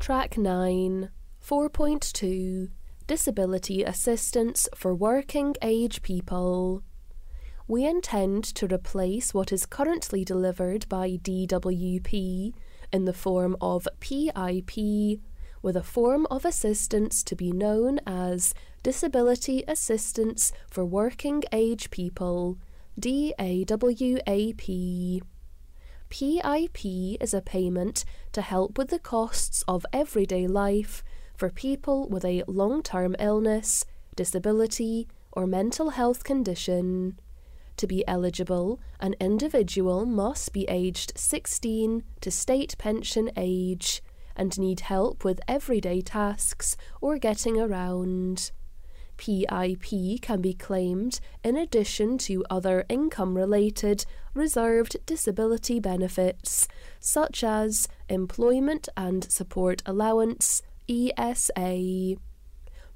Track 9, 4.2 Disability Assistance for Working Age People. We intend to replace what is currently delivered by DWP in the form of PIP with a form of assistance to be known as Disability Assistance for Working Age People, DAWAP. PIP is a payment to help with the costs of everyday life for people with a long term illness, disability, or mental health condition. To be eligible, an individual must be aged 16 to state pension age and need help with everyday tasks or getting around. PIP can be claimed in addition to other income related reserved disability benefits, such as Employment and Support Allowance ESA.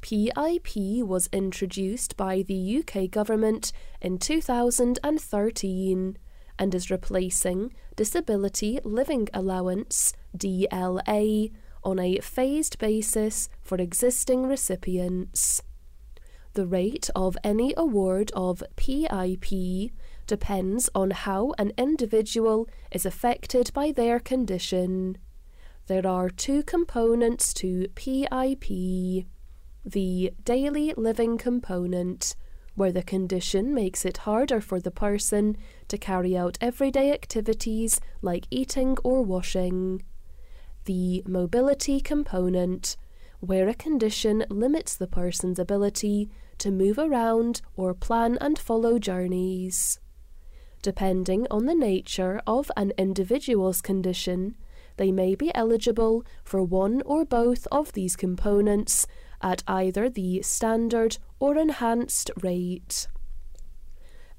PIP was introduced by the UK Government in 2013 and is replacing Disability Living Allowance DLA on a phased basis for existing recipients. The rate of any award of PIP depends on how an individual is affected by their condition. There are two components to PIP the daily living component, where the condition makes it harder for the person to carry out everyday activities like eating or washing. The mobility component, where a condition limits the person's ability to move around or plan and follow journeys. Depending on the nature of an individual's condition, they may be eligible for one or both of these components at either the standard or enhanced rate.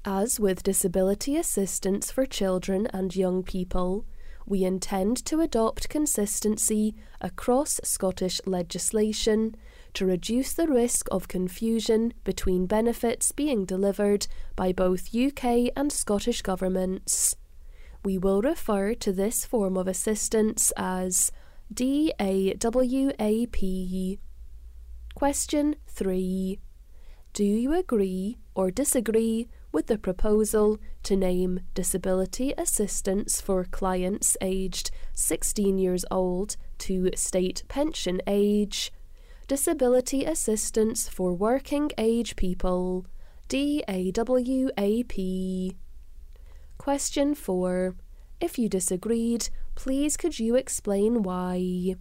As with disability assistance for children and young people, we intend to adopt consistency across Scottish legislation to reduce the risk of confusion between benefits being delivered by both UK and Scottish governments. We will refer to this form of assistance as DAWAP. Question 3. Do you agree or disagree with the proposal to name disability assistance for clients aged 16 years old to state pension age, disability assistance for working age people, DAWAP? Question 4. If you disagreed, please could you explain why?